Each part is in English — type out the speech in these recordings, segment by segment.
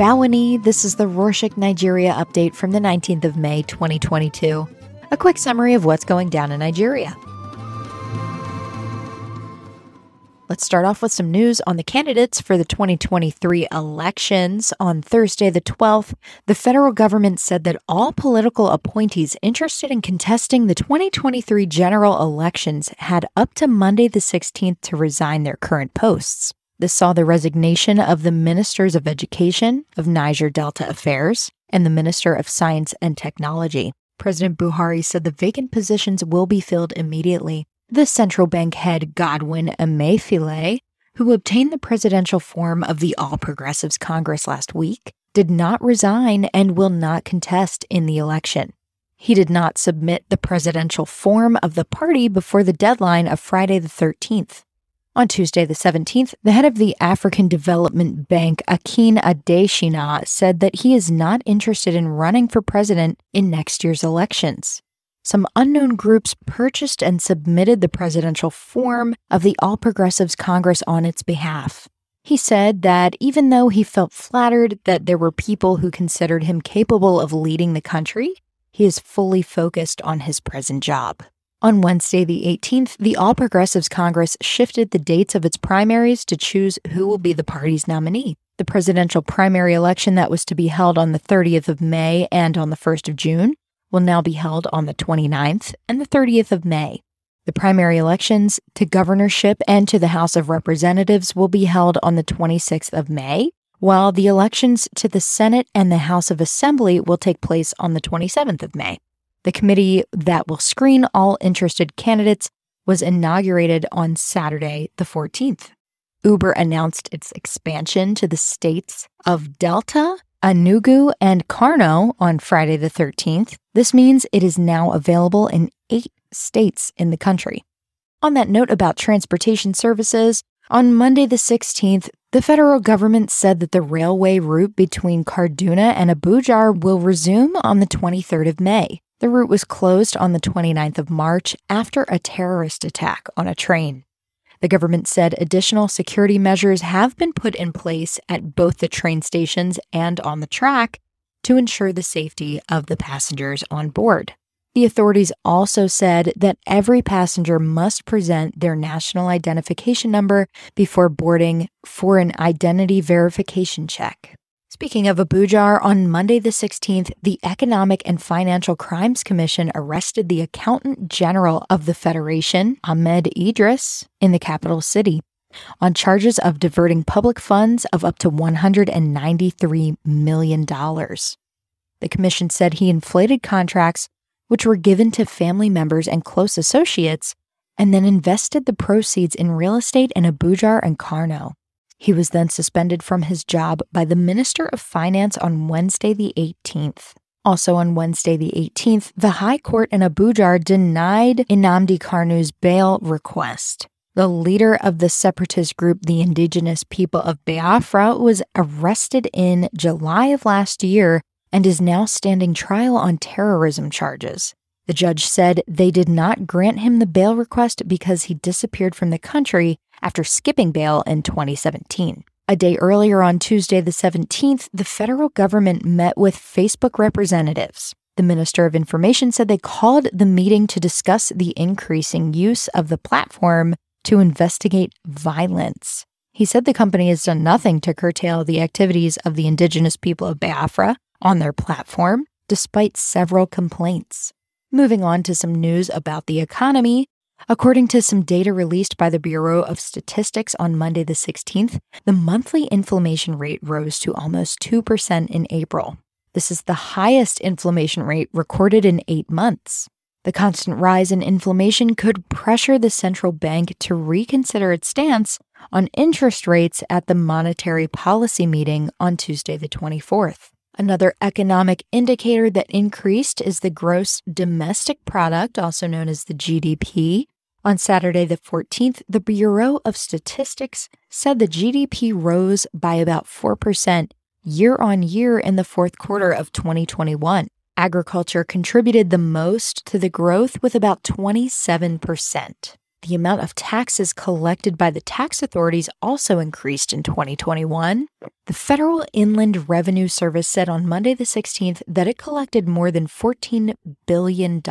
Bawani. This is the Rorshok Nigeria update from the 19th of May, 2022. A quick summary of what's going down in Nigeria. Let's start off with some news on the candidates for the 2023 elections. On Thursday, the 12th, the federal government said that all political appointees interested in contesting the 2023 general elections had up to Monday, the 16th, to resign their current posts. This saw the resignation of the Ministers of Education, of Niger Delta Affairs, and the Minister of Science and Technology. President Buhari said the vacant positions will be filled immediately. The central bank head Godwin Emefiele, who obtained the presidential form of the All Progressives Congress last week, did not resign and will not contest in the election. He did not submit the presidential form of the party before the deadline of Friday the 13th. On Tuesday the 17th, the head of the African Development Bank, Akin Adesina, said that he is not interested in running for president in next year's elections some unknown groups purchased and submitted the presidential form of the All Progressives Congress on its behalf. He said that even though he felt flattered that there were people who considered him capable of leading the country, he is fully focused on his present job. On Wednesday, the 18th, the All Progressives Congress shifted the dates of its primaries to choose who will be the party's nominee. The presidential primary election that was to be held on the 30th of May and on the 1st of June will now be held on the 29th and the 30th of May. The primary elections to governorship and to the House of Representatives will be held on the 26th of May, while the elections to the Senate and the House of Assembly will take place on the 27th of May. The committee that will screen all interested candidates was inaugurated on Saturday, the 14th. Uber announced its expansion to the states of Delta, Enugu, and Kano on Friday the 13th. This means it is now available in eight states in the country. On that note about transportation services, on Monday the 16th, the federal government said that the railway route between Kaduna and Abuja will resume on the 23rd of May. The route was closed on the 29th of March after a terrorist attack on a train. The government said additional security measures have been put in place at both the train stations and on the track to ensure the safety of the passengers on board. The authorities also said that every passenger must present their national identification number before boarding for an identity verification check. Speaking of Abuja, on Monday the 16th, the Economic and Financial Crimes Commission arrested the Accountant General of the Federation, Ahmed Idris, in the capital city on charges of diverting public funds of up to $193 million. The commission said he inflated contracts which were given to family members and close associates and then invested the proceeds in real estate in Abuja and Kano. He was then suspended from his job by the Minister of Finance on Wednesday, the 18th. Also on Wednesday, the 18th, the High Court in Abuja denied Nnamdi Kanu's bail request. The leader of the separatist group, the Indigenous People of Biafra, was arrested in July of last year and is now standing trial on terrorism charges. The judge said they did not grant him the bail request because he disappeared from the country after skipping bail in 2017. A day earlier on Tuesday, the 17th, the federal government met with Facebook representatives. The Minister of Information said they called the meeting to discuss the increasing use of the platform to investigate violence. He said the company has done nothing to curtail the activities of the indigenous people of Biafra on their platform, despite several complaints. Moving on to some news about the economy, According to some data released by the Bureau of Statistics on Monday, the 16th, the monthly inflammation rate rose to almost 2% in April. This is the highest inflammation rate recorded in eight months. The constant rise in inflammation could pressure the central bank to reconsider its stance on interest rates at the monetary policy meeting on Tuesday, the 24th. Another economic indicator that increased is the gross domestic product, also known as the GDP. On Saturday, the 14th, the Bureau of Statistics said the GDP rose by about 4% year on year in the fourth quarter of 2021. Agriculture contributed the most to the growth with about 27%. The amount of taxes collected by the tax authorities also increased in 2021. The Federal Inland Revenue Service said on Monday, the 16th, that it collected more than $14 billion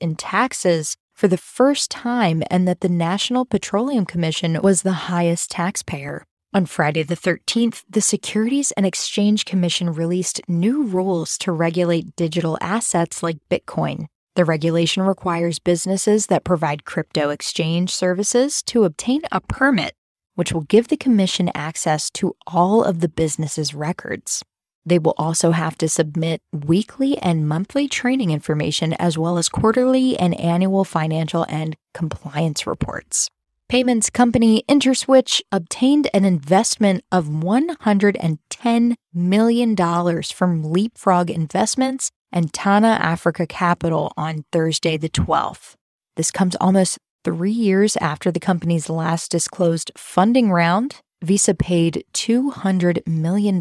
in taxes for the first time and that the National Petroleum Commission was the highest taxpayer. On Friday the 13th, the Securities and Exchange Commission released new rules to regulate digital assets like Bitcoin. The regulation requires businesses that provide crypto exchange services to obtain a permit, which will give the Commission access to all of the business's records. They will also have to submit weekly and monthly training information, as well as quarterly and annual financial and compliance reports. Payments company Interswitch obtained an investment of $110 million from Leapfrog Investments and Tana Africa Capital on Thursday, the 12th. This comes almost three years after the company's last disclosed funding round. Visa paid $200 million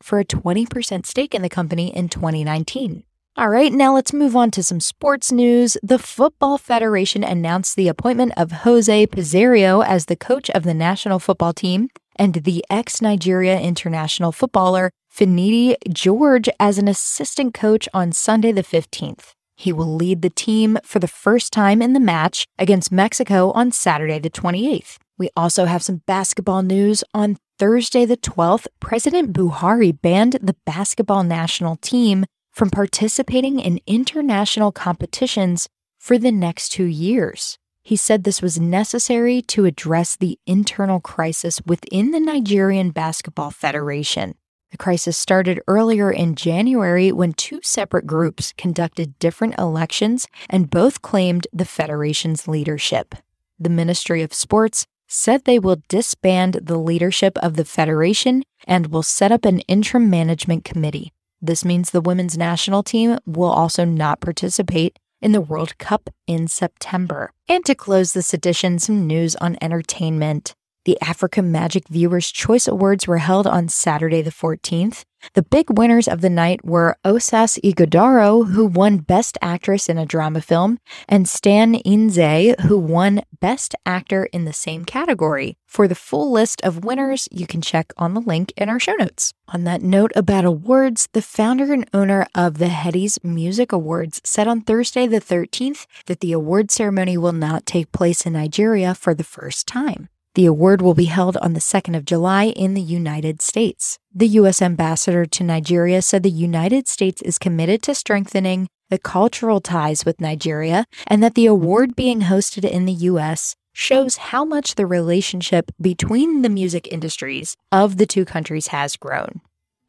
for a 20% stake in the company in 2019. All right, now let's move on to some sports news. The Football Federation announced the appointment of Jose Peseiro as the coach of the national football team and the ex Nigeria international footballer Finidi George as an assistant coach on Sunday, the 15th. He will lead the team for the first time in the match against Mexico on Saturday, the 28th. We also have some basketball news. On Thursday, the 12th, President Buhari banned the basketball national team from participating in international competitions for the next two years. He said this was necessary to address the internal crisis within the Nigerian Basketball Federation. The crisis started earlier in January when two separate groups conducted different elections and both claimed the Federation's leadership. The Ministry of Sports said they will disband the leadership of the Federation and will set up an interim management committee. This means the women's national team will also not participate in the World Cup in September. And to close this edition, some news on entertainment. The Africa Magic Viewers' Choice Awards were held on Saturday, the 14th. The big winners of the night were Osas Ighodaro, who won Best Actress in a Drama Film, and Stan Nze, who won Best Actor in the same category. For the full list of winners, you can check on the link in our show notes. On that note about awards, the founder and owner of the Headies Music Awards said on Thursday, the 13th, that the award ceremony will not take place in Nigeria for the first time. The award will be held on the 2nd of July in the United States. The U.S. ambassador to Nigeria said the United States is committed to strengthening the cultural ties with Nigeria and that the award being hosted in the U.S. shows how much the relationship between the music industries of the two countries has grown.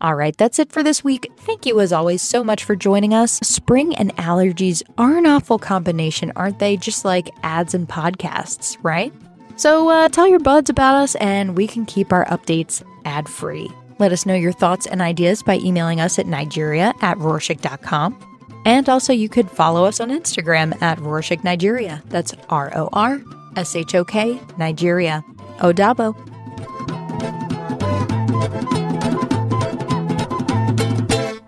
All right, that's it for this week. Thank you, as always, so much for joining us. Spring and allergies are an awful combination, aren't they? Just like ads and podcasts, right? So uh, tell your buds about us and we can keep our updates ad free. Let us know your thoughts and ideas by emailing us at nigeria at rorshok.com. And also, you could follow us on Instagram at Rorshok Nigeria. That's R O R S H O K Nigeria. Odabo.